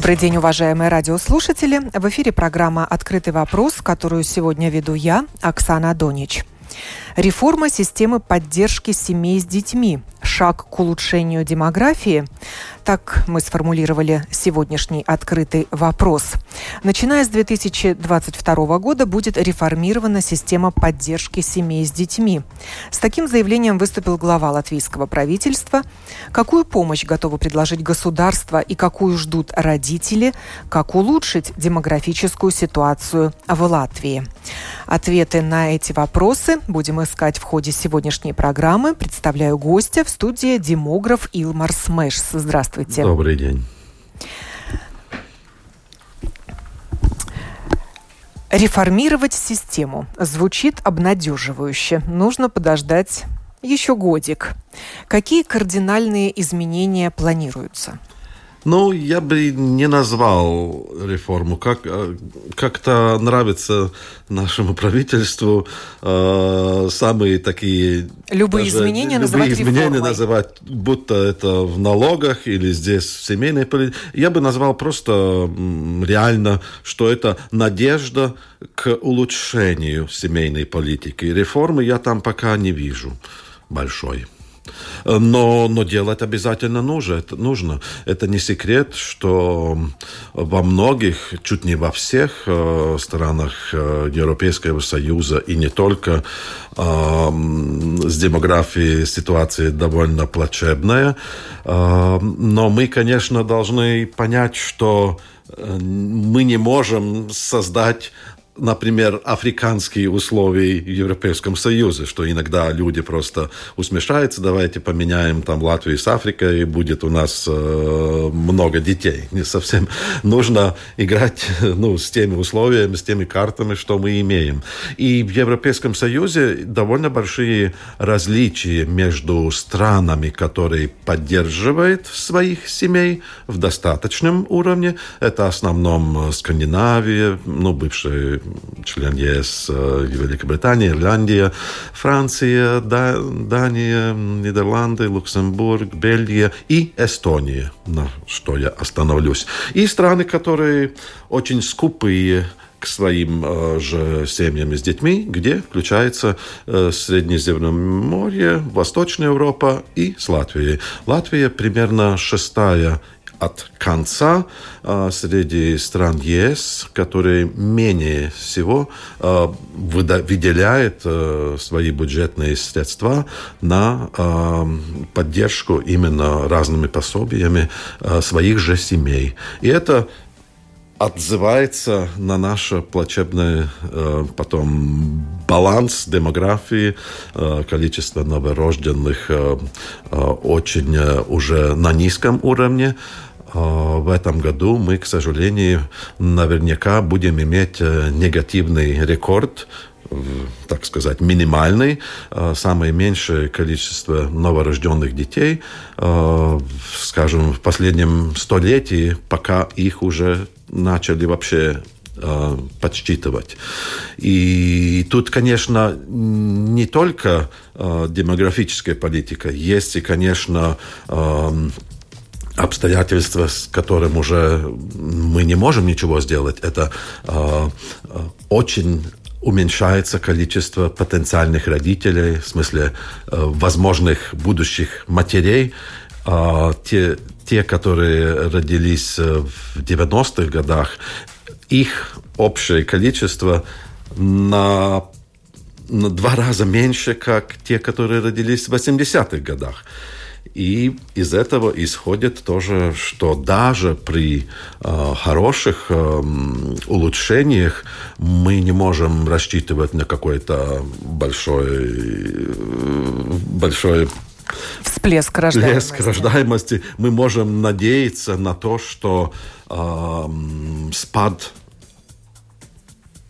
Добрый день, уважаемые радиослушатели. В эфире программа «Открытый вопрос», которую сегодня веду я, Оксана Донич. Реформа системы поддержки семей с детьми. Шаг к улучшению демографии. Так мы сформулировали сегодняшний открытый вопрос. Начиная с 2022 года будет реформирована система поддержки семей с детьми. С таким заявлением выступил глава латвийского правительства. Какую помощь готово предложить государство и какую ждут родители? Как улучшить демографическую ситуацию в Латвии? Ответы на эти вопросы будем искать в ходе сегодняшней программы. Представляю гостя в студии демограф Илмарс Межс. Здравствуйте. Добрый день. Реформировать систему звучит обнадеживающе. Нужно подождать еще годик. Какие кардинальные изменения планируются? Ну, я бы не назвал реформу. Как, э, как-то нравится нашему правительству э, самые такие... Любые даже, изменения любые называть изменения реформой. называть, будто это в налогах или здесь в семейной политике. Я бы назвал просто реально, что это надежда к улучшению семейной политики. Реформы я там пока не вижу большой. Но, но делать обязательно нужно. Это, нужно. Это не секрет, что во многих, чуть не во всех э, странах э, Европейского Союза и не только э, с демографией ситуация довольно плачебная. Э, но мы, конечно, должны понять, что э, мы не можем создать например, африканские условия в Европейском Союзе, что иногда люди просто усмешаются, давайте поменяем там Латвию с Африкой, и будет у нас э, много детей. Не совсем нужно играть ну, с теми условиями, с теми картами, что мы имеем. И в Европейском Союзе довольно большие различия между странами, которые поддерживают своих семей в достаточном уровне. Это в основном Скандинавия, ну, бывшие член ЕС э, Великобритания, Ирландия, Франция, Дания, Нидерланды, Люксембург, Бельгия и Эстония, на что я остановлюсь. И страны, которые очень скупые к своим э, же семьям с детьми, где включается э, Среднеземноморье, Восточная Европа и с Латвией. Латвия примерно шестая от конца э, среди стран ЕС, которые менее всего э, выделяют э, свои бюджетные средства на поддержку именно разными пособиями своих же семей. И это отзывается на наш плачебный э, потом баланс демографии, э, количество новорожденных э, очень уже на низком уровне. А, в этом году мы, к сожалению, наверняка будем иметь э, негативный рекорд так сказать, минимальный, а, самое меньшее количество новорожденных детей, а, скажем, в последнем столетии, пока их уже начали вообще подсчитывать. И тут, конечно, не только демографическая политика, есть и, конечно, обстоятельства, с которым уже мы не можем ничего сделать. Это э, очень уменьшается количество потенциальных родителей, в смысле э, возможных будущих матерей. Э, те, те, которые родились в 90-х годах, их общее количество на, на два раза меньше, как те, которые родились в 80-х годах. И из этого исходит тоже, что даже при э, хороших э, улучшениях мы не можем рассчитывать на какой-то большой, большой всплеск рождаемости. Всплеск рождаемости. Мы можем надеяться на то, что э, спад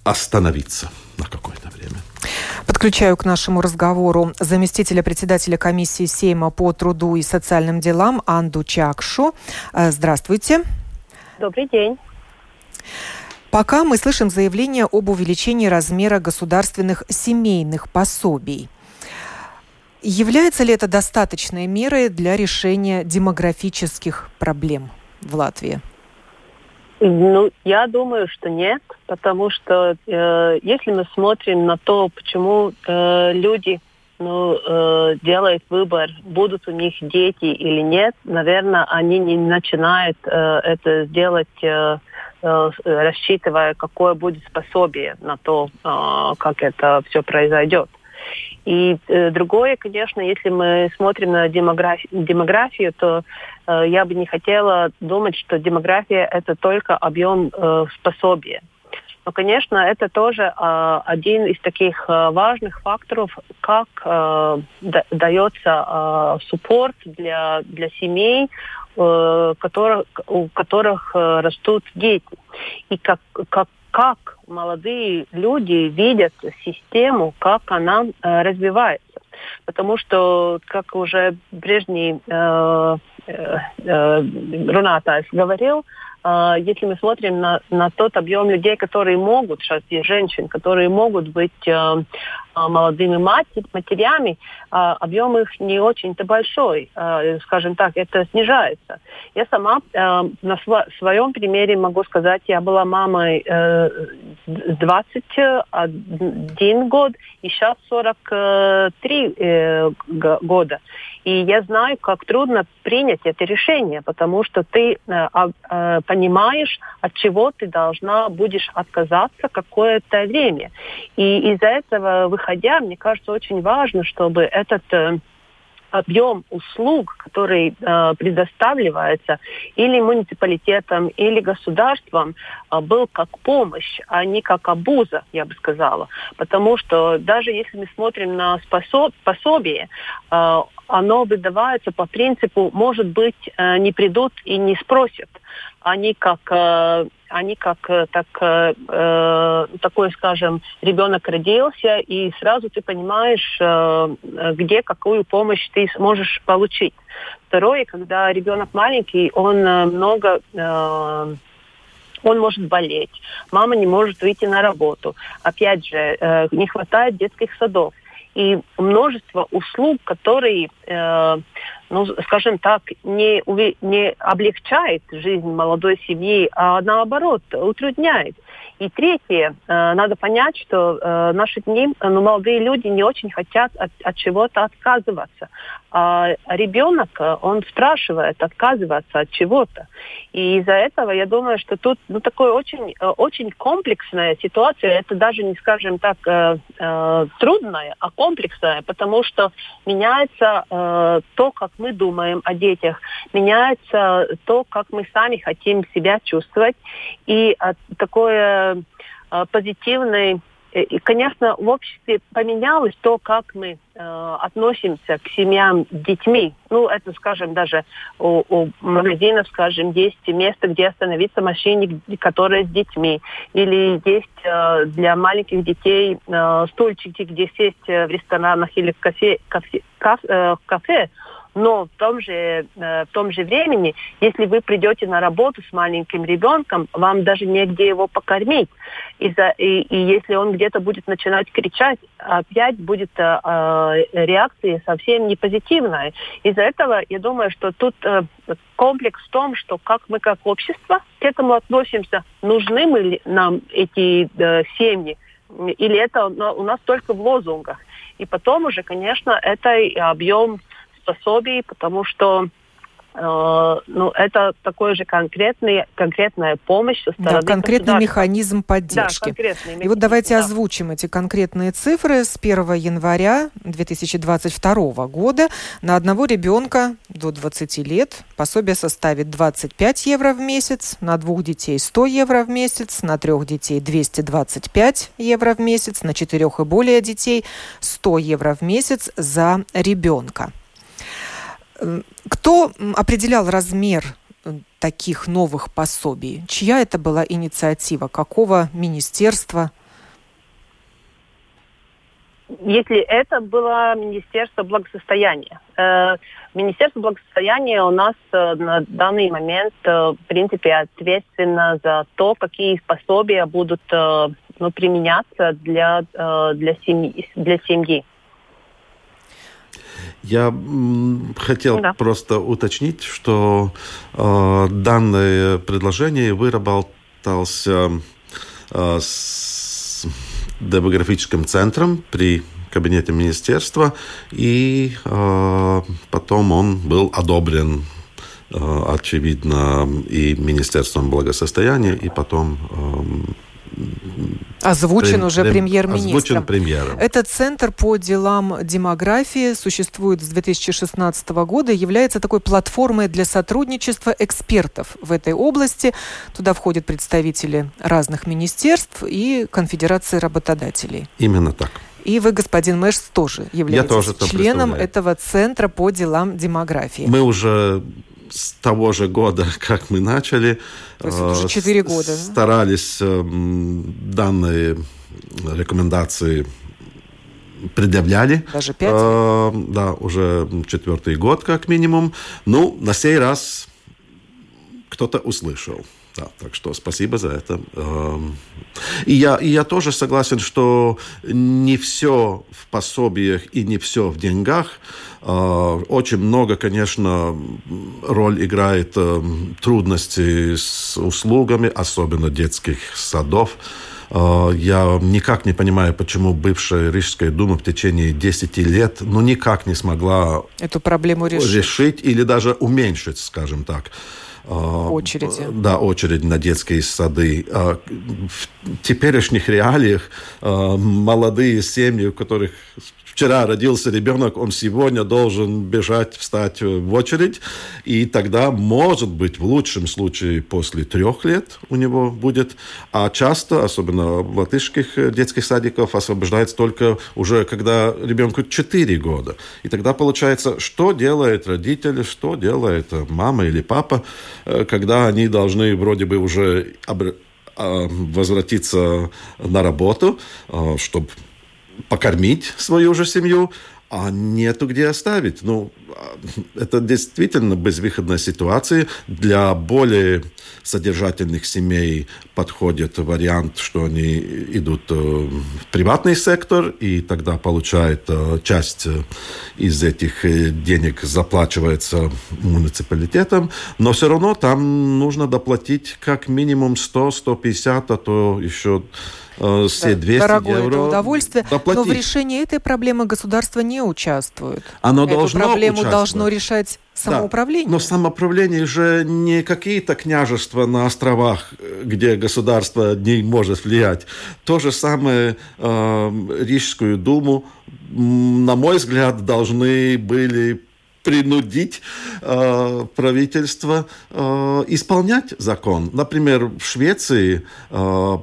остановится на какое-то время. Подключаю к нашему разговору заместителя председателя комиссии Сейма по труду и социальным делам Анду Чакшу. Э, здравствуйте. Добрый день. Пока мы слышим заявление об увеличении размера государственных семейных пособий. Является ли это достаточной мерой для решения демографических проблем в Латвии? Ну, я думаю, что нет, потому что э, если мы смотрим на то, почему э, люди ну, э, делают выбор, будут у них дети или нет, наверное, они не начинают э, это сделать, э, э, рассчитывая, какое будет способие на то, э, как это все произойдет. И э, другое, конечно, если мы смотрим на демографи- демографию, то э, я бы не хотела думать, что демография это только объем э, способия. Но, конечно, это тоже э, один из таких э, важных факторов, как э, дается э, суппорт для, для семей, э, которых, у которых э, растут дети. И как, как как молодые люди видят систему, как она э, развивается. Потому что, как уже прежний э, э, э Рунатайс говорил, если мы смотрим на, на тот объем людей, которые могут, сейчас женщин, которые могут быть э, а, молодыми матерями, а, объем их не очень-то большой, а, скажем так, это снижается. Я сама на своем примере могу сказать, я была мамой 21 э, год и сейчас 43 э, года. И я знаю, как трудно принять это решение, потому что ты э, понимаешь, от чего ты должна будешь отказаться какое-то время. И из-за этого выходя, мне кажется, очень важно, чтобы этот э, объем услуг, который э, предоставляется или муниципалитетом, или государством, э, был как помощь, а не как обуза, я бы сказала. Потому что даже если мы смотрим на способ, пособие, э, оно выдавается по принципу, может быть, э, не придут и не спросят. Они как э, они как э, так, э, э, такой, скажем, ребенок родился, и сразу ты понимаешь, э, где какую помощь ты сможешь получить. Второе, когда ребенок маленький, он много э, он может болеть, мама не может выйти на работу. Опять же, э, не хватает детских садов. И множество услуг, которые э, ну, скажем так, не, не облегчает жизнь молодой семьи, а наоборот, утрудняет. И третье, э, надо понять, что э, наши дни, ну, молодые люди не очень хотят от, от чего-то отказываться. А ребенок, э, он спрашивает отказываться от чего-то. И из-за этого я думаю, что тут ну, такая очень, очень комплексная ситуация. Это даже не, скажем так, трудная, а комплексная, потому что меняется то, как мы думаем о детях, меняется то, как мы сами хотим себя чувствовать. И такое позитивный и, конечно, в обществе поменялось то, как мы э, относимся к семьям с детьми. Ну, это, скажем, даже у, у магазинов, скажем, есть место, где остановиться машине, которая с детьми. Или есть э, для маленьких детей э, стульчики, где сесть в ресторанах или в кафе, кафе, кафе, э, кафе но в том же, э, в том же времени, если вы придете на работу с маленьким ребенком, вам даже негде его покормить. И, за, и, и если он где-то будет начинать кричать, опять будет э, э реакция совсем не позитивная. Из-за этого я думаю, что тут э, комплекс в том, что как мы как общество к этому относимся, нужны мы нам эти э, семьи, или это у нас только в лозунгах. И потом уже, конечно, это объем пособий, потому что Э, ну, это такой же конкретный, конкретная помощь со стороны Да, конкретный механизм поддержки. Да, конкретный механизм, И вот давайте да. озвучим эти конкретные цифры. С 1 января 2022 года на одного ребенка до 20 лет пособие составит 25 евро в месяц, на двух детей 100 евро в месяц, на трех детей 225 евро в месяц, на четырех и более детей 100 евро в месяц за ребенка. Кто определял размер э, таких новых пособий? Чья это была инициатива? Какого министерства? Если это было Министерство благосостояния. Э, Министерство благосостояния у нас э, на данный момент, в принципе, ответственно за то, какие пособия будут ну, применяться для, для, семьи, для семьи. Я хотел да. просто уточнить, что э, данное предложение выработался э, с демографическим центром при кабинете министерства, и э, потом он был одобрен э, очевидно, и Министерством благосостояния, и потом э, Озвучен Прем, уже премьер-министром. Озвучен премьером. Этот центр по делам демографии существует с 2016 года и является такой платформой для сотрудничества экспертов в этой области. Туда входят представители разных министерств и конфедерации работодателей. Именно так. И вы, господин Мэшс, тоже являетесь тоже членом этого центра по делам демографии. Мы уже с того же года, как мы начали, уже 4 э, года, старались э, данные рекомендации предъявляли. Даже пять? Э, да, уже четвертый год как минимум. Ну, на сей раз кто-то услышал. Да, так что спасибо за это. Эм, и я, и я тоже согласен, что не все в пособиях и не все в деньгах. Э, очень много, конечно, роль играет эм, трудности с услугами, особенно детских садов. Э, я никак не понимаю, почему бывшая Рижская дума в течение 10 лет ну, никак не смогла эту проблему решить. решить или даже уменьшить, скажем так. А, очереди. Да, очередь на детские сады. А, в теперешних реалиях а, молодые семьи, у которых вчера родился ребенок, он сегодня должен бежать, встать в очередь, и тогда, может быть, в лучшем случае после трех лет у него будет, а часто, особенно в латышских детских садиках, освобождается только уже когда ребенку 4 года. И тогда получается, что делает родители, что делает мама или папа, э, когда они должны вроде бы уже а, возвратиться на работу, а, чтобы покормить свою же семью, а нету где оставить. Ну, это действительно безвыходная ситуация. Для более содержательных семей подходит вариант, что они идут э, в приватный сектор, и тогда получают э, часть э, из этих денег заплачивается муниципалитетом, но все равно там нужно доплатить как минимум 100-150, а то еще все 200 Дорогое евро. Это удовольствие. Доплатить. Но в решении этой проблемы государство не участвует. Оно Эту должно проблему должно решать самоуправление. Да, но самоуправление же не какие-то княжества на островах, где государство не может влиять. То же самое э, Рижскую думу, на мой взгляд, должны были принудить э, правительство э, исполнять закон. Например, в Швеции э,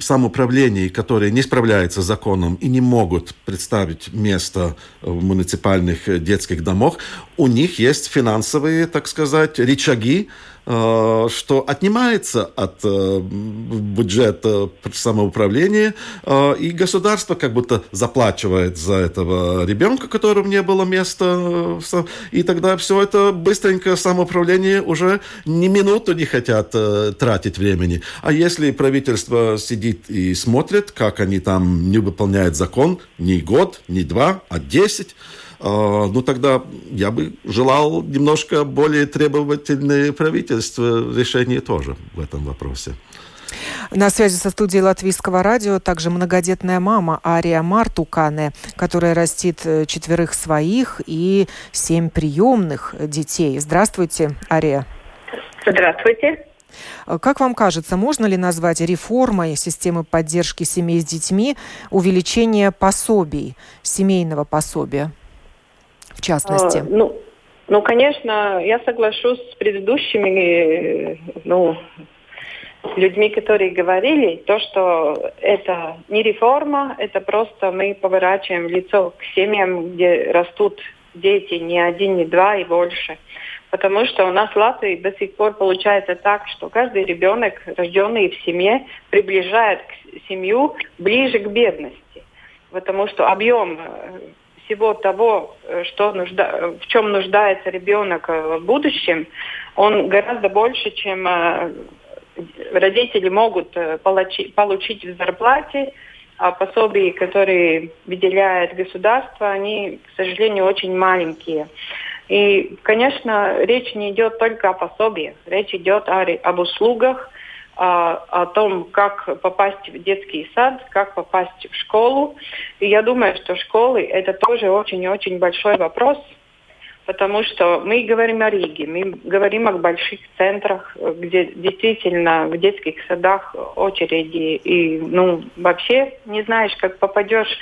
самоуправление, которые не справляются с законом и не могут представить место в муниципальных детских домах, у них есть финансовые, так сказать, рычаги, Э, что отнимается от э, бюджета самоуправления, э, и государство как будто заплачивает за этого ребенка, которому не было места, и тогда все это быстренько самоуправление уже ни минуту не хотят тратить времени. А если правительство сидит и смотрит, как они там не выполняют закон, не год, не два, а десять, ну тогда я бы желал немножко более требовательное правительство решение тоже в этом вопросе. На связи со студией Латвийского радио также многодетная мама Ария Мартукане, которая растит э, четверых своих и семь приемных детей. Здравствуйте, Ария. Здравствуйте. Э, как вам кажется, можно ли назвать реформой системы поддержки семей с детьми увеличение пособий, семейного пособия, в частности? А, ну, ну, конечно, я соглашусь с предыдущими ну, людьми, которые говорили, то, что это не реформа, это просто мы поворачиваем лицо к семьям, где растут дети не один, не два и больше. Потому что у нас в Латвии до сих пор получается так, что каждый ребенок, рожденный в семье, приближает к семью ближе к бедности. Потому что объем э, всего того, э, что нужда, в чем нуждается ребенок э, в будущем, он гораздо больше, чем родители могут получить в зарплате, а пособия, которые выделяет государство, они, к сожалению, очень маленькие. И, конечно, речь не идет только о пособиях, речь идет о, об услугах, о, о том, как попасть в детский сад, как попасть в школу. И я думаю, что школы это тоже очень-очень большой вопрос, потому что мы говорим о Риге, мы говорим о больших центрах, где действительно в детских садах очереди, и ну вообще не знаешь, как попадешь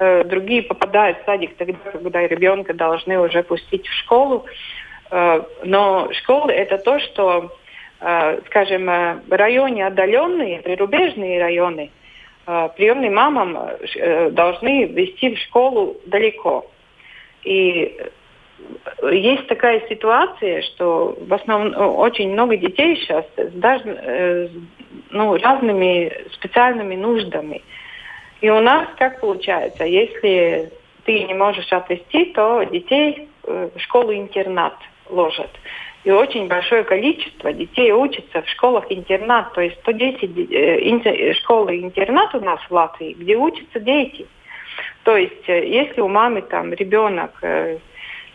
Э, другие попадают в садик тогда, когда ребенка должны уже пустить в школу. Э, но школы это то, что, скажем, в районе отдаленные, прирубежные районы, приемным мамам должны вести в школу далеко. И есть такая ситуация, что в основном очень много детей сейчас с ну, разными специальными нуждами. И у нас как получается, если ты не можешь отвести, то детей э, в школу-интернат ложат. И очень большое количество детей учатся в школах-интернат. То есть 110 э, школы-интернат у нас в Латвии, где учатся дети. То есть э, если у мамы там ребенок,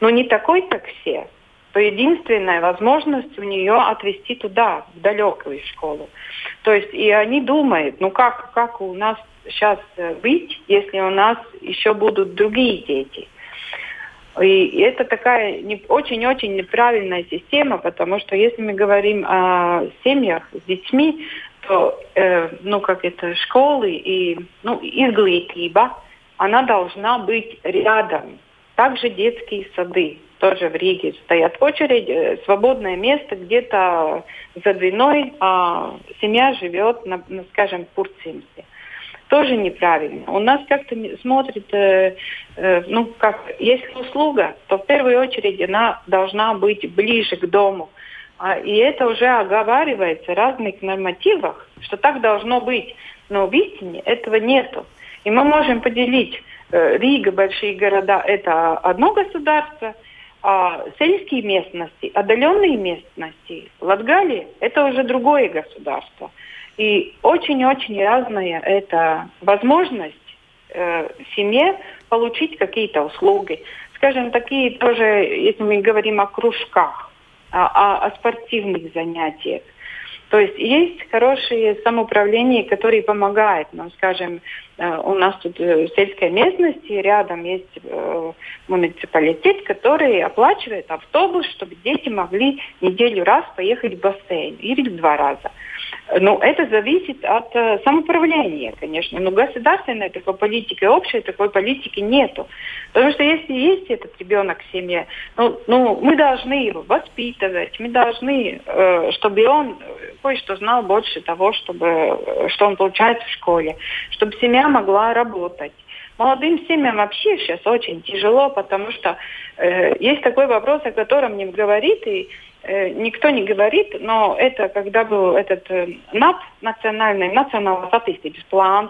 ну не такой, как все, то единственная возможность у нее отвезти туда, в далекую школу. То есть и они думают, ну как, как у нас сейчас э, быть, если у нас еще будут другие дети. И это такая очень-очень неправильная система, потому что если мы говорим о семьях с детьми, то, э, ну, как это, школы и, ну, изглитиба, она должна быть рядом. Также детские сады тоже в Риге стоят очередь, э, свободное место где-то за двиной, а семья живет, на, на скажем, в Пурцимсе тоже неправильно. У нас как-то смотрит, э, э, ну, как, если услуга, то в первую очередь она должна быть ближе к дому. А, и это уже оговаривается в разных нормативах, что так должно быть. Но в истине этого нету. И мы можем поделить э, Рига, большие города, это одно государство, а сельские местности, отдаленные местности, Латгалия, это уже другое государство. И очень-очень разная это возможность э, семье получить какие-то услуги. Скажем, такие тоже, если мы говорим о кружках, о, о, спортивных занятиях. То есть есть хорошие самоуправления, которые помогают нам, скажем, э, у нас тут э, в сельской местности рядом есть э, муниципалитет, который оплачивает автобус, чтобы дети могли неделю раз поехать в бассейн или два раза. Ну, это зависит от э, самоуправления, конечно. Но государственной такой политики, общей такой политики нету. Потому что если есть этот ребенок в семье, ну, ну мы должны его воспитывать, мы должны, э, чтобы он кое-что знал больше того, чтобы, э, что он получает в школе, чтобы семья могла работать. Молодым семьям вообще сейчас очень тяжело, потому что э, есть такой вопрос, о котором не говорит и Э, никто не говорит, но это когда был этот э, НАП, национальный, национальный статистический план,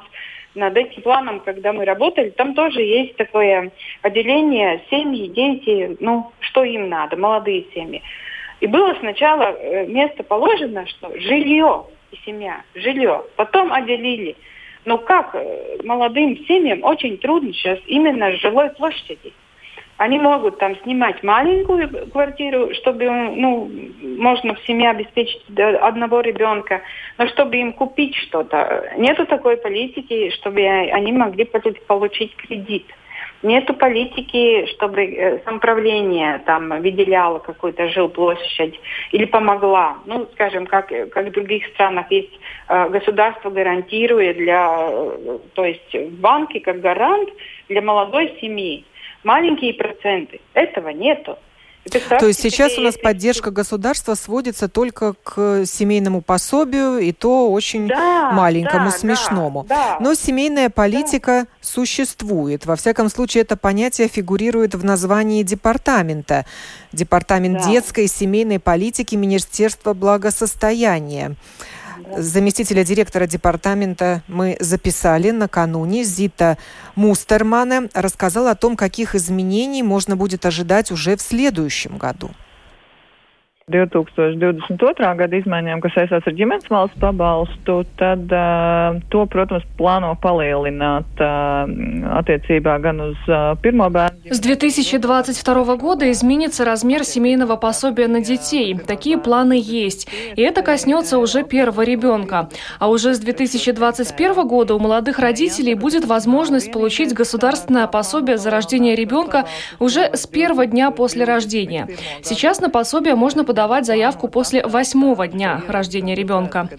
над этим планом, когда мы работали, там тоже есть такое отделение семьи, дети, ну, что им надо, молодые семьи. И было сначала э, место положено, что жилье и семья, жилье. Потом отделили. Но как молодым семьям очень трудно сейчас именно с жилой площади. Они могут там снимать маленькую квартиру, чтобы ну, можно в семье обеспечить одного ребенка, но чтобы им купить что-то. Нету такой политики, чтобы они могли получить кредит. Нету политики, чтобы э, самоуправление там выделяло какую-то жилплощадь или помогла. Ну, скажем, как, как в других странах есть э, государство гарантирует для, э, то есть банки как гарант для молодой семьи. Маленькие проценты. Этого нету. То есть сейчас у нас поддержка государства сводится только к семейному пособию, и то очень да, маленькому, да, смешному. Да, да, Но семейная политика да. существует. Во всяком случае, это понятие фигурирует в названии департамента. Департамент да. детской и семейной политики Министерства благосостояния заместителя директора департамента мы записали накануне. Зита Мустермана рассказала о том, каких изменений можно будет ожидать уже в следующем году. 2022. gada izmaiņām, kas saistās ar ģimenes valsts pabalstu, tad uh, to, protams, plāno palielināt uh, attiecībā gan uz uh, pirmo bērnu. С 2022 года изменится размер семейного пособия на детей. Такие планы есть. И это коснется уже первого ребенка. А уже с 2021 года у молодых родителей будет возможность получить государственное пособие за рождение ребенка уже с первого дня после рождения. Сейчас на пособие можно подавать заявку после восьмого дня рождения ребенка.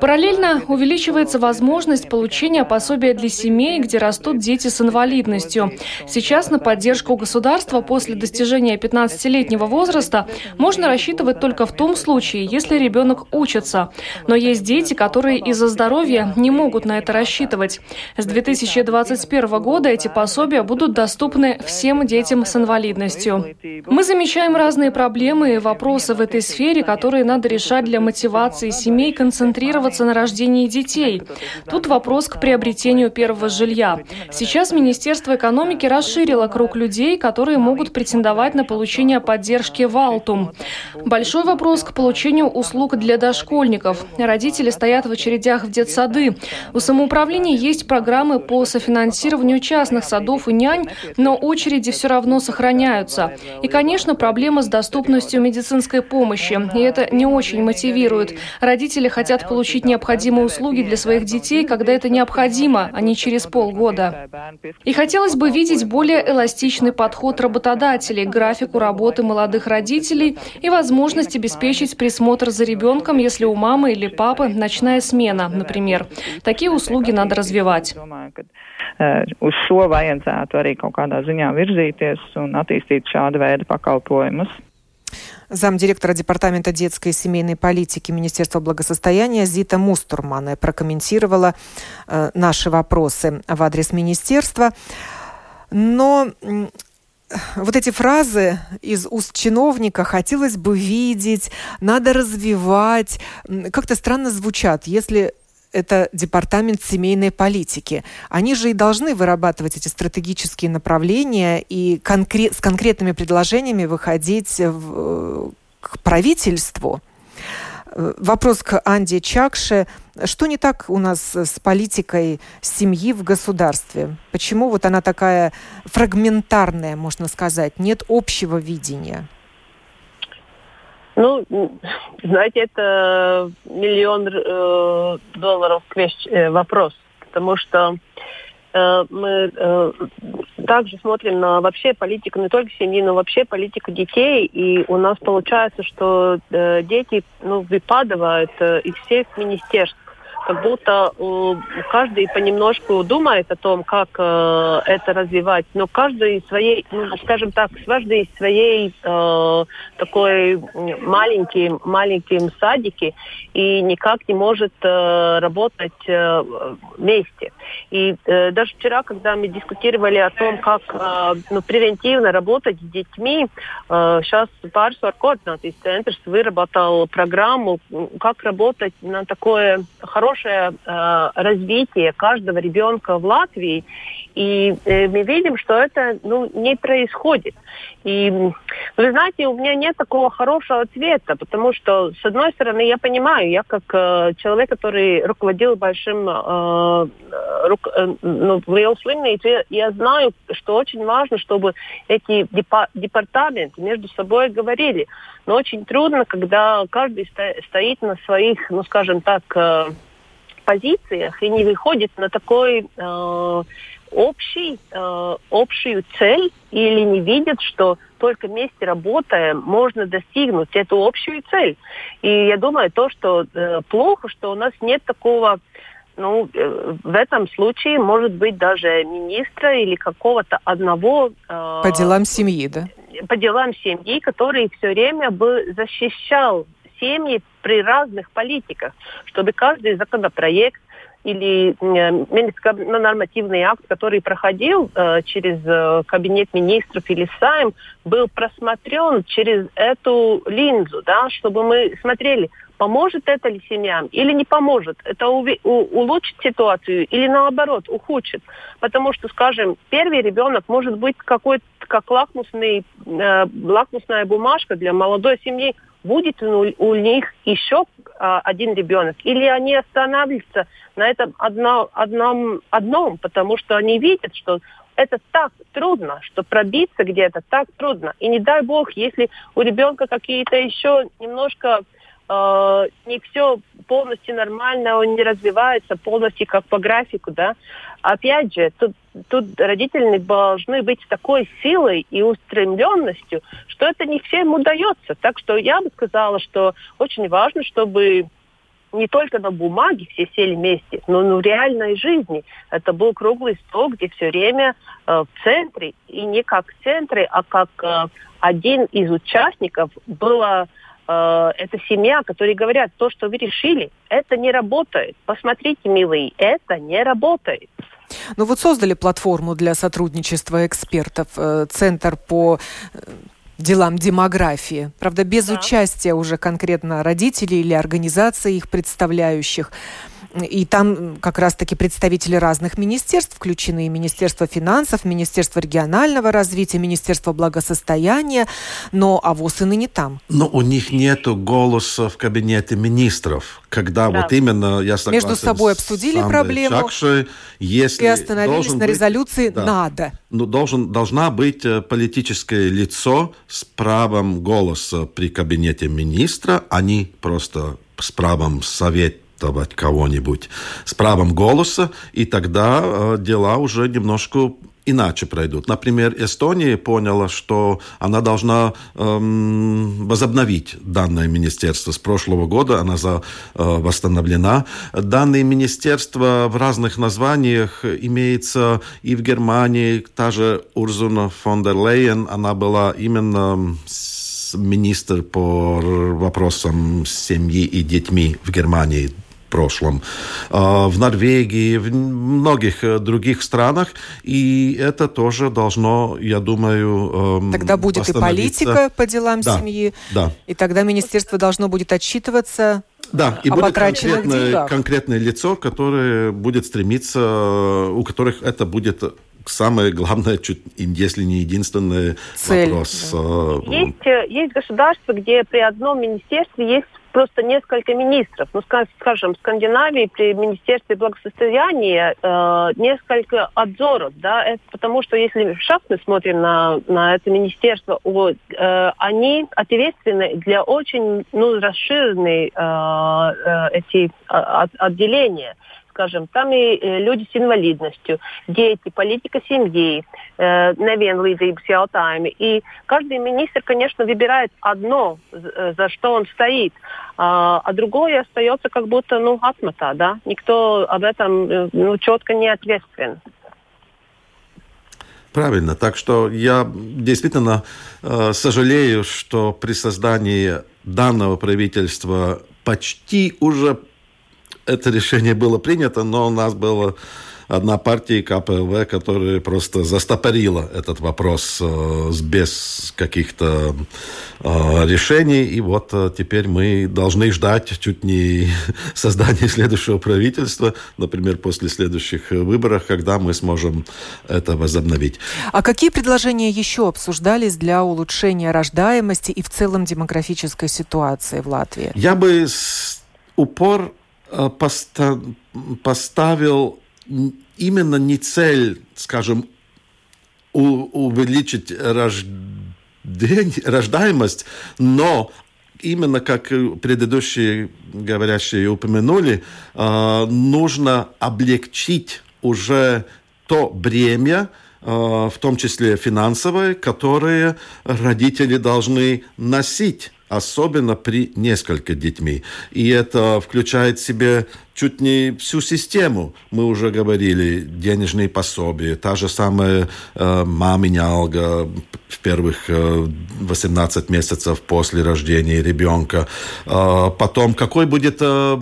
Параллельно увеличивается возможность получения пособия для семей, где растут дети с инвалидностью. Сейчас на поддержку государства после достижения 15-летнего возраста можно рассчитывать только в том случае, если ребенок учится. Но есть дети, которые из-за здоровья не могут на это рассчитывать. С 2021 года эти пособия будут доступны всем детям с инвалидностью. Мы замечаем разные проблемы и вопросы в этой сфере, которые надо решать для мотивации семей концентрироваться на рождении детей. Тут вопрос к приобретению первого жилья. Сейчас Министерство экономики расширило круг людей, которые могут претендовать на получение поддержки Валтум. Большой вопрос к получению услуг для дошкольников. Родители стоят в очередях в детсады. У самоуправления есть программы по софинансированию частных садов и нянь, но очереди все равно сохраняются. И, конечно, проблема с доступностью медицинской помощи, и это не очень мотивирует. Родители хотят получить необходимые услуги для своих детей, когда это необходимо, а не через полгода. И хотелось бы видеть более эластичный подход работодателей к графику работы молодых родителей и возможность обеспечить присмотр за ребенком, если у мамы или папы ночная смена, например. Такие услуги надо развивать. Uz šo vajadzētu arī kaut kādā ziņā virzīties un attīstīt šāda veida pakalpojumus замдиректора Департамента детской и семейной политики Министерства благосостояния Зита Мустурмана прокомментировала э, наши вопросы в адрес министерства. Но вот эти фразы из уст чиновника хотелось бы видеть, надо развивать, как-то странно звучат, если это департамент семейной политики. Они же и должны вырабатывать эти стратегические направления и конкрет, с конкретными предложениями выходить в, к правительству. Вопрос к Анде Чакше. Что не так у нас с политикой семьи в государстве? Почему вот она такая фрагментарная, можно сказать? Нет общего видения? Ну, знаете, это миллион э, долларов э, вопрос, потому что э, мы э, также смотрим на вообще политику не только семьи, но вообще политику детей, и у нас получается, что э, дети ну, выпадают э, из всех министерств как будто э, каждый понемножку думает о том, как э, это развивать, но каждый своей, ну, скажем так, каждый своей э, такой маленьким маленьким садике и никак не может работать вместе. И даже вчера, когда мы дискутировали о том, как ну, превентивно работать с детьми, сейчас Парсуар координации центр выработал программу, как работать на такое хорошее хорошее э, развитие каждого ребенка в Латвии, и э, мы видим, что это ну, не происходит. И вы знаете, у меня нет такого хорошего ответа, потому что, с одной стороны, я понимаю, я как э, человек, который руководил большим э, рук, э, ну, в я знаю, что очень важно, чтобы эти депа департаменты между собой говорили. Но очень трудно, когда каждый стоит на своих, ну скажем так, э, позициях и не выходит на такой э, общий, э, общую цель или не видят, что только вместе работая можно достигнуть эту общую цель. И я думаю, то, что э, плохо, что у нас нет такого ну, э, в этом случае может быть даже министра или какого-то одного... Э, по делам семьи, да? По делам семьи, который все время бы защищал семьи при разных политиках, чтобы каждый законопроект или э, нормативный акт, который проходил э, через э, кабинет министров или сайм, был просмотрен через эту линзу, да, чтобы мы смотрели, поможет это ли семьям или не поможет. Это уви- у- улучшит ситуацию или наоборот ухудшит. Потому что, скажем, первый ребенок может быть какой-то как лакмусный, э, лакмусная бумажка для молодой семьи, будет у, них еще а, один ребенок, или они останавливаются на этом одно, одном, одном, потому что они видят, что это так трудно, что пробиться где-то так трудно. И не дай бог, если у ребенка какие-то еще немножко э, не все полностью нормально, он не развивается полностью как по графику, да. Опять же, тут, тут родители должны быть такой силой и устремленностью, что это не всем удается. Так что я бы сказала, что очень важно, чтобы не только на бумаге все сели вместе, но и в реальной жизни. Это был круглый стол, где все время э, в центре, и не как в центре, а как э, один из участников было э, это семья, которые говорят, то, что вы решили, это не работает. Посмотрите, милые, это не работает. Ну вот создали платформу для сотрудничества экспертов, э, Центр по э, делам демографии. Правда, без да. участия уже конкретно родителей или организаций их представляющих. И там как раз-таки представители разных министерств включены. Министерство финансов, Министерство регионального развития, Министерство благосостояния. Но АВОС и ныне там. Но у них нет голоса в кабинете министров. Когда да. вот именно, я согласен Между собой обсудили проблему Чакшей, если и остановились на резолюции да, «надо». Ну, должен, должна быть э, политическое лицо с правом голоса при кабинете министра, а не просто с правом совета давать кого-нибудь с правом голоса, и тогда э, дела уже немножко иначе пройдут. Например, Эстония поняла, что она должна эм, возобновить данное министерство. С прошлого года она за, э, восстановлена. Данное министерство в разных названиях имеется и в Германии. Та же Урзуна фон дер Лейен, она была именно министр по вопросам семьи и детьми в Германии прошлом, а, в Норвегии, в многих э, других странах, и это тоже должно, я думаю, эм, Тогда будет и политика по делам да, семьи, да. и тогда министерство должно будет отчитываться да, и будет конкретное, конкретное лицо, которое будет стремиться, у которых это будет самое главное, чуть, если не единственный Цель, вопрос. Да. Э, есть, э, есть государства, где при одном министерстве есть просто несколько министров. Ну, скажем, в Скандинавии при Министерстве благосостояния э, несколько отзоров, да, это потому что если шаг мы смотрим на, на это министерство, вот, э, они ответственны для очень ну, расширенные э, э, эти э, отделения скажем, там и э, люди с инвалидностью, дети, политика семьи, э, nevienlīdzības jautājumi. И каждый министр, конечно, выбирает одно, э, за что он стоит, а, а другое остается как будто, ну, атмата, да? Никто об этом, э, ну, четко не ответственен. Правильно. Так что я действительно э, сожалею, что при создании данного правительства почти уже это решение было принято, но у нас было одна партия КПЛВ, которая просто застопорила этот вопрос э, без каких-то э, решений. И вот э, теперь мы должны ждать чуть не создания следующего правительства, например, после следующих выборов, когда мы сможем это возобновить. А какие предложения еще обсуждались для улучшения рождаемости и в целом демографической ситуации в Латвии? Я бы упор поставил именно не цель, скажем, увеличить рождаемость, но именно как предыдущие говорящие упомянули, а, нужно облегчить уже то бремя, а, в том числе финансовое, которое родители должны носить особенно при нескольких детьми. И это включает в себе чуть не всю систему. Мы уже говорили, денежные пособия, та же самая э, маминялга в первых э, 18 месяцев после рождения ребенка. Э, потом, какой будет э,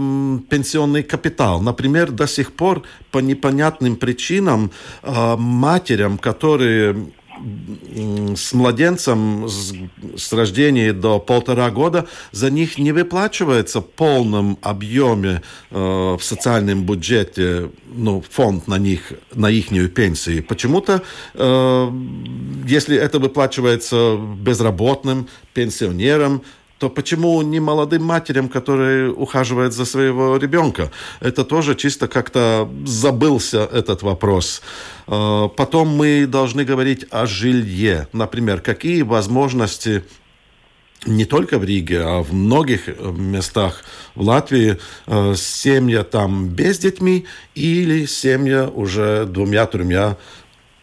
пенсионный капитал. Например, до сих пор по непонятным причинам э, матерям, которые с младенцем с, с рождения до полтора года за них не выплачивается в полном объеме э, в социальном бюджете ну, фонд на них, на их пенсию. Почему-то, э, если это выплачивается безработным, пенсионерам, то почему не молодым матерям, которые ухаживают за своего ребенка? Это тоже чисто как-то забылся этот вопрос. А, потом мы должны говорить о жилье. Например, какие возможности не только в Риге, а в многих местах в Латвии э, семья там без детьми или семья уже двумя-тремя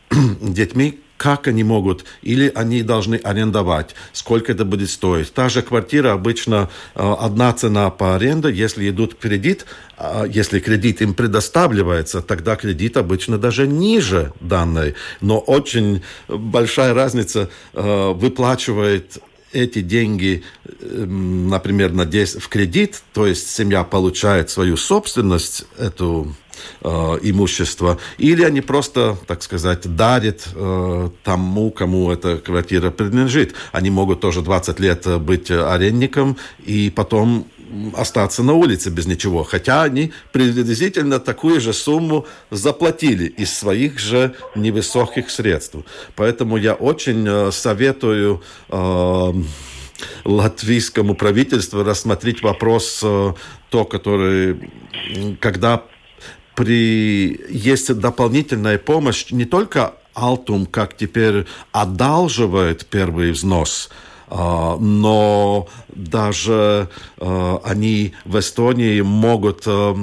детьми, как они могут, или они должны арендовать, сколько это будет стоить. Та же квартира обычно э, одна цена по аренде, если идут кредит, а если кредит им предоставляется, тогда кредит обычно даже ниже данной. Но очень большая разница э, выплачивает эти деньги, эм, например, на 10, в кредит, то есть семья получает свою собственность, эту э, имущество, или они просто, так сказать, дарят э, тому, кому эта квартира принадлежит. Они могут тоже 20 лет быть арендником и потом остаться на улице без ничего, хотя они приблизительно такую же сумму заплатили из своих же невысоких средств. Поэтому я очень э, советую э, латвийскому правительству рассмотреть вопрос э, то, который, когда при, есть дополнительная помощь, не только Алтум, как теперь одалживает первый взнос, но даже а, они в Эстонии могут а,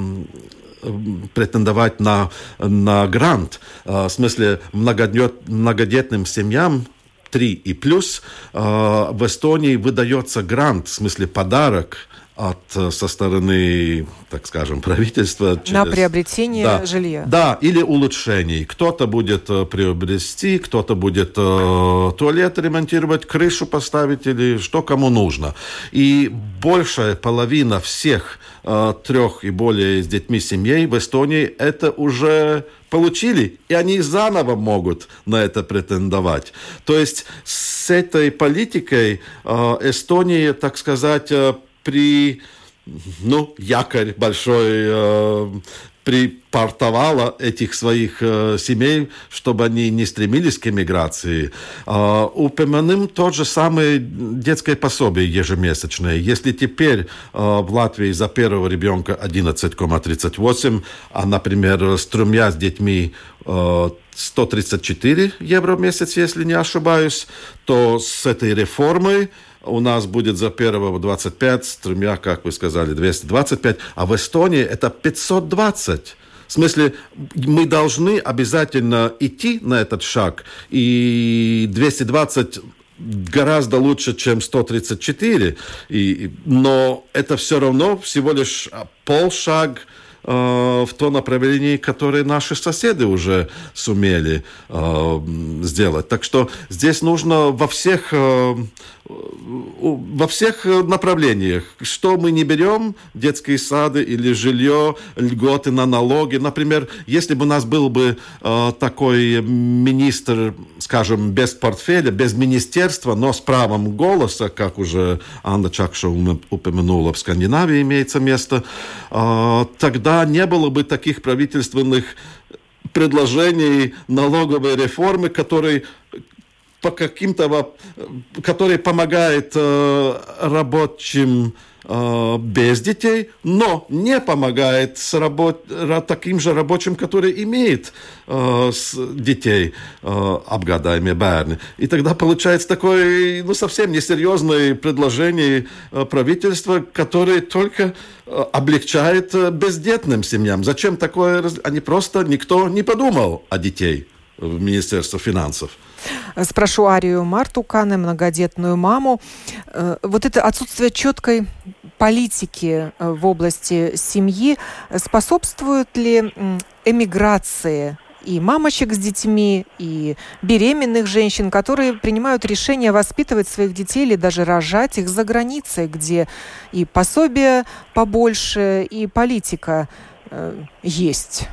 претендовать на, на грант. В смысле, многодетным семьям 3 и плюс в Эстонии выдается грант, в смысле подарок от, э, со стороны, так скажем, правительства. Через... На приобретение да, жилья. Да, или улучшений. Кто-то будет э, приобрести, кто-то будет э, туалет ремонтировать, крышу поставить или что кому нужно. И большая половина всех э, трех и более с детьми семей в Эстонии это уже получили, и они заново могут на это претендовать. То есть с этой политикой э, Эстония, так сказать, э, при, ну, якорь большой э, припортовала этих своих э, семей, чтобы они не стремились к эмиграции. Э, упомянем тот же самый детское пособие ежемесячное. Если теперь э, в Латвии за первого ребенка 11,38, а, например, с тремя с детьми э, 134 евро в месяц, если не ошибаюсь, то с этой реформой у нас будет за первого 25, с тремя, как вы сказали, 225, а в Эстонии это 520. В смысле, мы должны обязательно идти на этот шаг, и 220 гораздо лучше, чем 134, и, но это все равно всего лишь полшаг, э, в то направление, которое наши соседи уже сумели э, сделать. Так что здесь нужно во всех э, во всех направлениях. Что мы не берем, детские сады или жилье, льготы на налоги. Например, если бы у нас был бы э, такой министр, скажем, без портфеля, без министерства, но с правом голоса, как уже Анна Чакша упомянула, в Скандинавии имеется место, э, тогда не было бы таких правительственных предложений налоговой реформы, которые по каким-то, который помогает э, рабочим э, без детей, но не помогает с работ, таким же рабочим, который имеет э, с детей, э, обгадаемые бärни. И тогда получается такое, ну, совсем несерьезное предложение э, правительства, которое только облегчает бездетным семьям. Зачем такое? Они просто, никто не подумал о детей в Министерстве финансов. Спрошу Арию Марту Кане, многодетную маму. Э, вот это отсутствие четкой политики э, в области семьи способствует ли эмиграции и мамочек с детьми, и беременных женщин, которые принимают решение воспитывать своих детей или даже рожать их за границей, где и пособие побольше, и политика э, есть.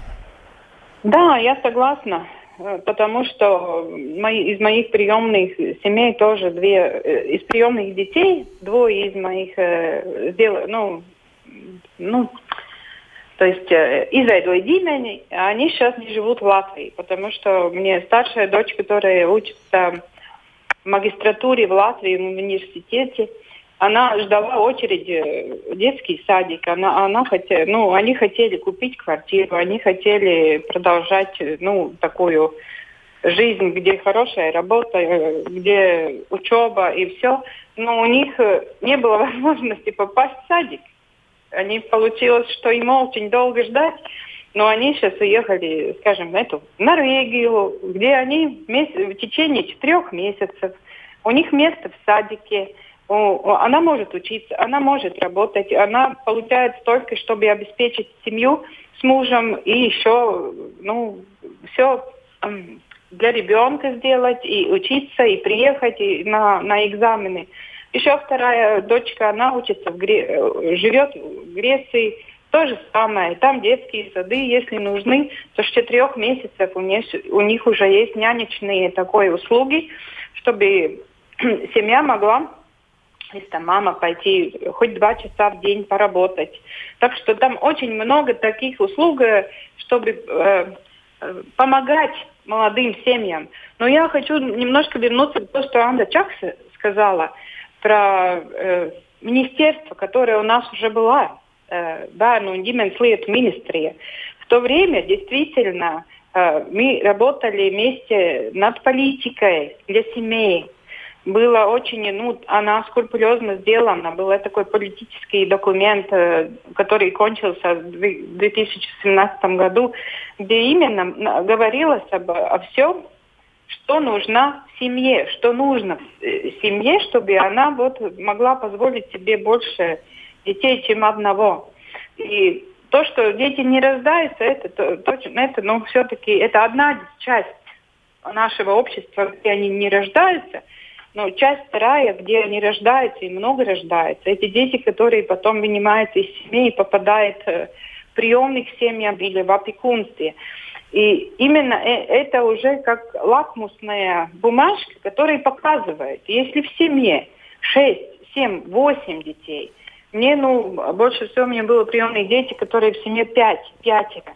Да, я согласна. Э, потому что мои, из моих приемных семей тоже две, э, из приемных детей двое из моих э, сделали, ну, ну, то есть изveidоja ģimeni, они сейчас не живут в Латвии, потому что мне старшая дочь, которая учится в магистратуре в Латвии, в университете, она ждала очереди в детский садик. Она, она хотела, ну, они хотели купить квартиру, они хотели продолжать, ну, такую жизнь, где хорошая работа, где учеба и все. Но у них не было возможности попасть в садик. Они получилось, что им очень долго ждать. Но они сейчас уехали, скажем, в эту Норвегию, где они в течение четырех месяцев. У них место в садике она может учиться, она может работать, она получает столько, чтобы обеспечить семью с мужем и еще, ну, все для ребенка сделать, и учиться, и приехать и на, на экзамены. Еще вторая дочка, она учится в Гре... Э, живет в Греции, то же самое. Там детские сады, если нужны, то с четырех месяцев у них, у них уже есть нянечные такой услуги, чтобы семья могла если мама пойти хоть два часа в день поработать. Так что там очень много таких услуг, э, чтобы э, э, помогать молодым семьям. Но я хочу немножко вернуться к тому, что Анда Чакса сказала про э, министерство, которое у нас уже было, э, un ģimenes lietu министрия. В то время действительно э, мы работали вместе над политикой для семей было очень, ну, она скрупулезно сделана. Был такой политический документ, э, который кончился в 2017 году, где именно говорилось об, о всем, что нужно семье, что нужно э, семье, чтобы она вот могла позволить себе больше детей, чем одного. И то, что дети не рождаются, это точно, это, ну, все-таки это одна часть нашего общества, где они не рождаются – но часть вторая, где они рождаются, и много рождаются, эти дети, которые потом вынимаются из семей и попадают э, в приемных семьях или в опекунстве. И именно э, это уже как лакмусная бумажка, которая показывает, если в семье 6, 7, 8 детей, мне, ну, больше всего мне было приемные дети, которые в семье 5, пятеро.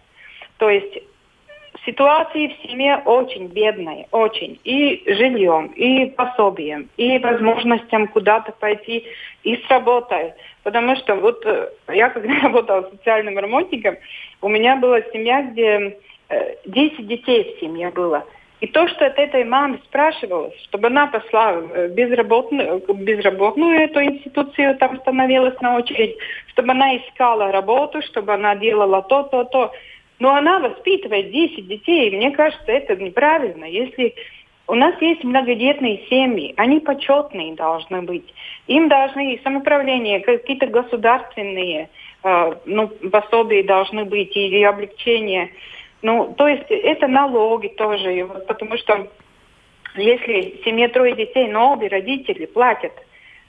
То есть ситуации в семье очень бедной, очень. И жильем, и пособием, и возможностям куда-то пойти и с работой. Потому что вот э, я когда работала социальным ремонтником, у меня была семья, где 10 э, детей в семье было. И то, что от этой мамы спрашивалось, чтобы она пошла э, безработную, безработную эту институцию, там становилась на очередь, чтобы она искала работу, чтобы она делала то, то, то. Но она воспитывает 10 детей, и мне кажется, это неправильно. Если у нас есть многодетные семьи, они почетные должны быть. Им должны самоуправление, какие-то государственные э, ну, пособия должны быть или облегчения. Ну, то есть это налоги тоже, потому что если в семье трое детей, но обе родители платят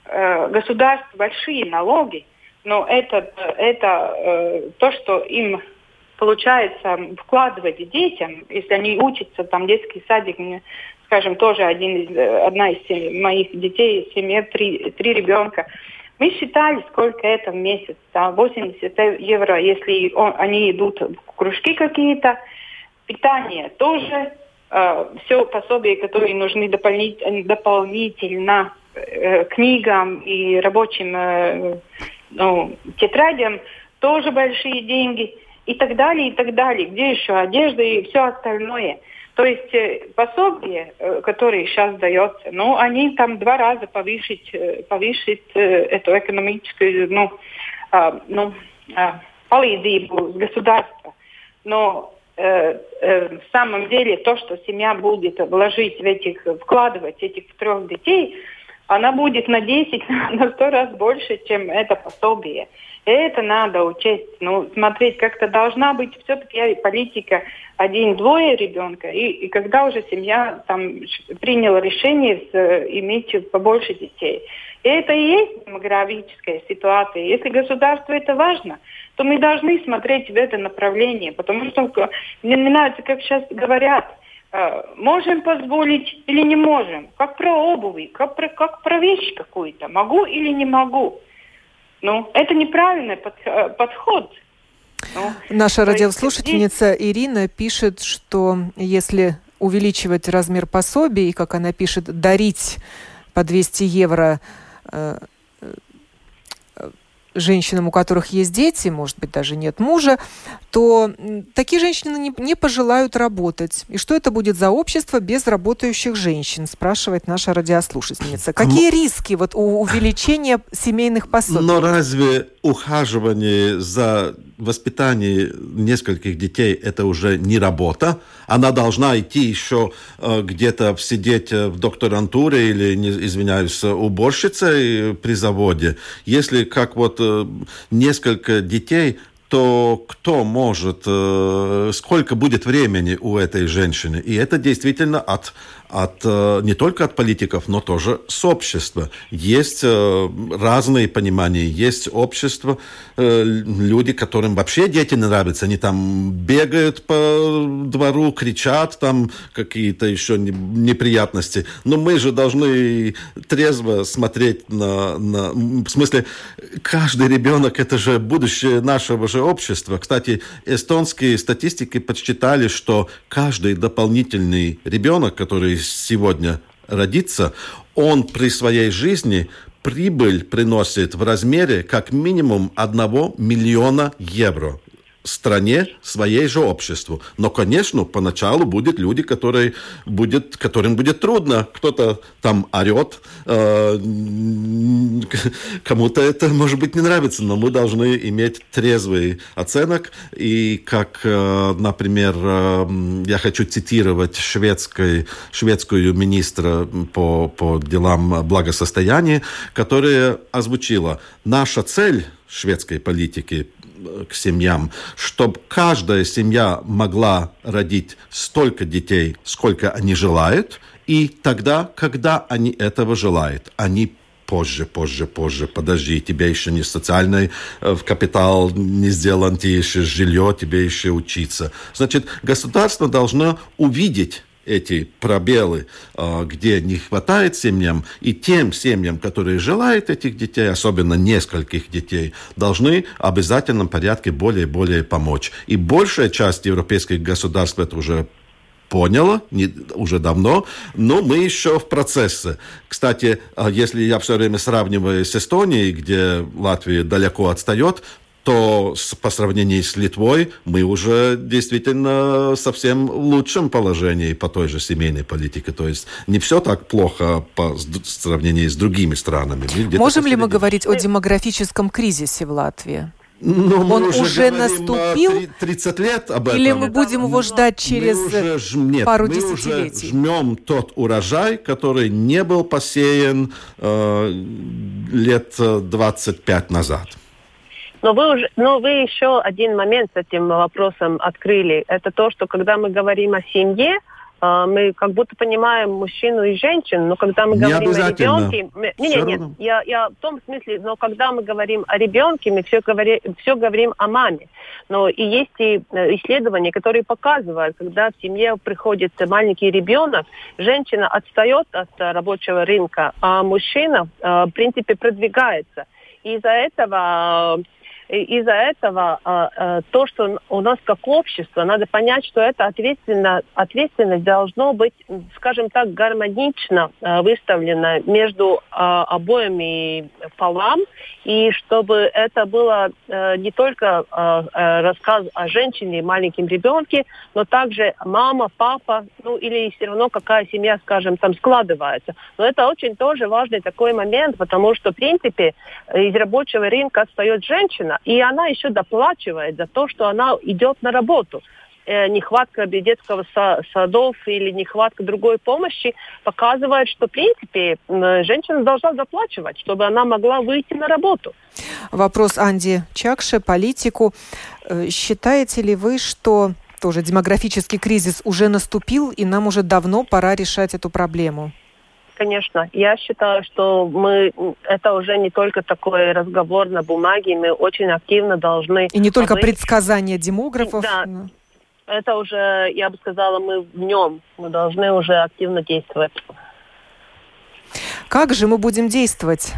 э, государству большие налоги, но это, это э, то, что им получается вкладывать детям, если они учатся, там детский садик, скажем, тоже один из, э, одна из моих детей, семье три, три ребенка, мы считали, сколько это в месяц, да, 80 евро, если он, они идут в кружки какие-то, питание тоже, э, все пособия, которые нужны дополнительно, дополнительно э, книгам и рабочим э, ну, тетрадям, тоже большие деньги и так далее, и так далее. Где еще одежда и все остальное. То есть э, пособие, э, которое сейчас дается, ну, они там два раза повысить, э, повысить эту экономическую, ну, а, ну, а, palīdzību государства. Но э, э, в самом деле то, что семья будет вложить в этих, вкладывать этих трех детей, она будет на 10, на 100 раз больше, чем это пособие. Это надо учесть, ну, смотреть, как-то должна быть все-таки политика один-двое ребенка, и, и когда уже семья там приняла решение с, иметь побольше детей. И это и есть демографическая ситуация. Если государству это важно, то мы должны смотреть в это направление, потому что мне нравится, как сейчас говорят, э, можем позволить или не можем, как про обувь, как про, как про вещь какую-то, могу или не могу. Ну, это неправильный э, подход. Ну, Наша радиослушательница здесь... Ирина пишет, что если увеличивать размер пособий, как она пишет, дарить по 200 евро э, женщинам, у которых есть дети, может быть, даже нет мужа, то такие женщины не, не пожелают работать. И что это будет за общество без работающих женщин, спрашивает наша радиослушательница. Какие Но... риски вот у увеличения семейных пособий? Но разве ухаживание за воспитание нескольких детей – это уже не работа? Она должна идти еще э, где-то сидеть э, в докторантуре или, извиняюсь, уборщицей при заводе. Если как вот э, несколько детей то кто может, сколько будет времени у этой женщины. И это действительно от от, э, не только от политиков, но тоже с общества. Есть э, разные понимания, есть общество, э, люди, которым вообще дети нравятся, они там бегают по двору, кричат, там какие-то еще неприятности. Но мы же должны трезво смотреть на, на... В смысле, каждый ребенок – это же будущее нашего же общества. Кстати, эстонские статистики подсчитали, что каждый дополнительный ребенок, который сегодня родится, он при своей жизни прибыль приносит в размере как минимум 1 миллиона евро стране, своей же обществу. Но, конечно, поначалу будет люди, которые будет, которым будет трудно. Кто-то там орет, э, кому-то это, может быть, не нравится, но мы должны иметь трезвый оценок. И как, э, например, э, я хочу цитировать шведской, шведскую министра по, по делам благосостояния, которая озвучила, наша цель шведской политики к семьям, чтобы каждая семья могла родить столько детей, сколько они желают, и тогда, когда они этого желают, они позже, позже, позже, подожди, тебе еще не социальный э, капитал не сделан, тебе еще жилье, тебе еще учиться. Значит, государство должно увидеть эти пробелы, а, где не хватает семьям, и тем семьям, которые желают этих детей, особенно нескольких детей, должны в обязательном порядке более и более помочь. И большая часть европейских государств это уже поняла не, уже давно, но мы еще в процессе. Кстати, а, если я все время сравниваю с Эстонией, где Латвия далеко отстает, то по сравнению с Литвой мы уже действительно совсем в лучшем положении по той же семейной политике. То есть не все так плохо по сравнению с другими странами. Можем ли мы говорить о демографическом кризисе в Латвии? Но ну, Он уже, уже наступил? 30 лет об этом. Или мы будем его ждать через уже, нет, пару мы десятилетий? Мы уже жмем тот урожай, который не был посеян э, лет 25 назад. Но вы уже, но вы еще один момент с этим вопросом открыли. Это то, что когда мы говорим о семье, а, мы как будто понимаем мужчину и женщину, но когда мы не говорим о ребенке... Мы, не, не, нет, я, я в том смысле, но когда мы говорим о ребенке, мы все, говори, все говорим о маме. Но и есть и э, исследования, которые показывают, когда в семье приходит маленький ребенок, женщина отстает от рабочего рынка, а мужчина, э, в принципе, продвигается. Из-за этого из-за этого а, а, то, что у нас как общество, надо понять, что эта ответственность, ответственность должно быть, скажем так, гармонично а, выставлена между обоими полам, и чтобы это было а, не только а, рассказ о женщине и маленьком ребенке, но также мама, папа, ну или все равно какая семья, скажем, там складывается. Но это очень тоже важный такой момент, потому что, в принципе, из рабочего рынка отстает женщина, и она еще доплачивает за то, что она идет на работу э, нехватка детского садов или нехватка другой помощи показывает, что, в принципе, женщина должна заплачивать, чтобы она могла выйти на работу. Вопрос Анди Чакше, политику. Э, считаете ли вы, что тоже демографический кризис уже наступил, и нам уже давно пора решать эту проблему? Конечно. Я считаю, что мы это уже не только такой разговор на бумаге, мы очень активно должны... И не только мы... предсказания демографов. Да, но... это уже, я бы сказала, мы в нем. Мы должны уже активно действовать. Как же мы будем действовать?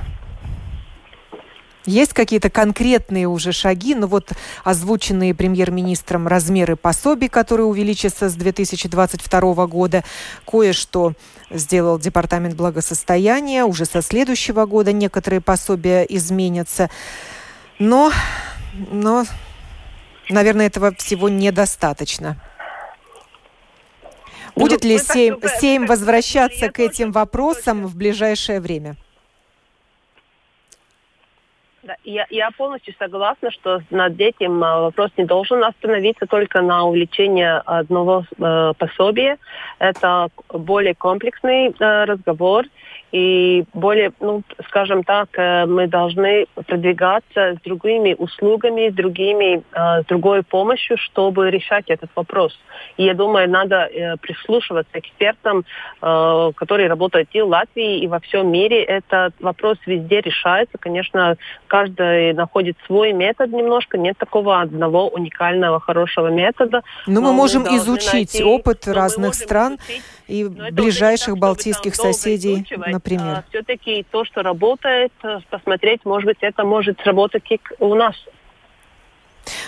Есть какие-то конкретные уже шаги, ну вот озвученные премьер-министром размеры пособий, которые увеличатся с 2022 года, кое-что сделал Департамент благосостояния, уже со следующего года некоторые пособия изменятся, но, но наверное, этого всего недостаточно. Будет ну, ли Сейм, Сейм возвращаться к этим вопросам в ближайшее время? Да, я, я полностью согласна, что над этим а, вопрос не должен остановиться только на увеличении одного э, пособия. Это более комплексный э, разговор. И более, ну, скажем так, э, мы должны продвигаться с другими услугами, с другими, э, с другой помощью, чтобы решать этот вопрос. И я думаю, надо э, прислушиваться экспертам, которые работают и в Латвии, и во всем мире. Этот вопрос везде решается. Конечно, каждый находит свой метод немножко. Нет такого одного уникального хорошего метода. Но, но мы можем мы изучить найти, опыт разных стран. Изучить и ближайших балтийских соседей, например? А, все-таки то, что работает, э, посмотреть, может быть, это может сработать и у нас.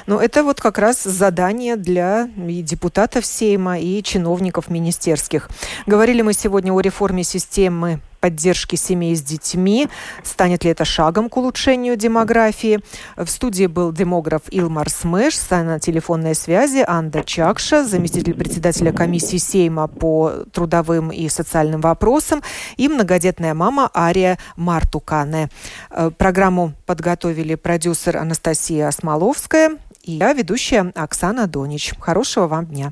Ну, это вот как раз задание для и депутатов Сейма, и чиновников министерских. Говорили мы сегодня о реформе системы поддержки семей с детьми. Станет ли это шагом к улучшению демографии? В студии был демограф Илмар Смеш, на телефонной связи Анда Чакша, заместитель председателя комиссии Сейма по трудовым и социальным вопросам, и многодетная мама Ария Мартукане. Э, программу подготовили продюсер Анастасия Осмоловская и я, ведущая Оксана Донич. Хорошего вам дня.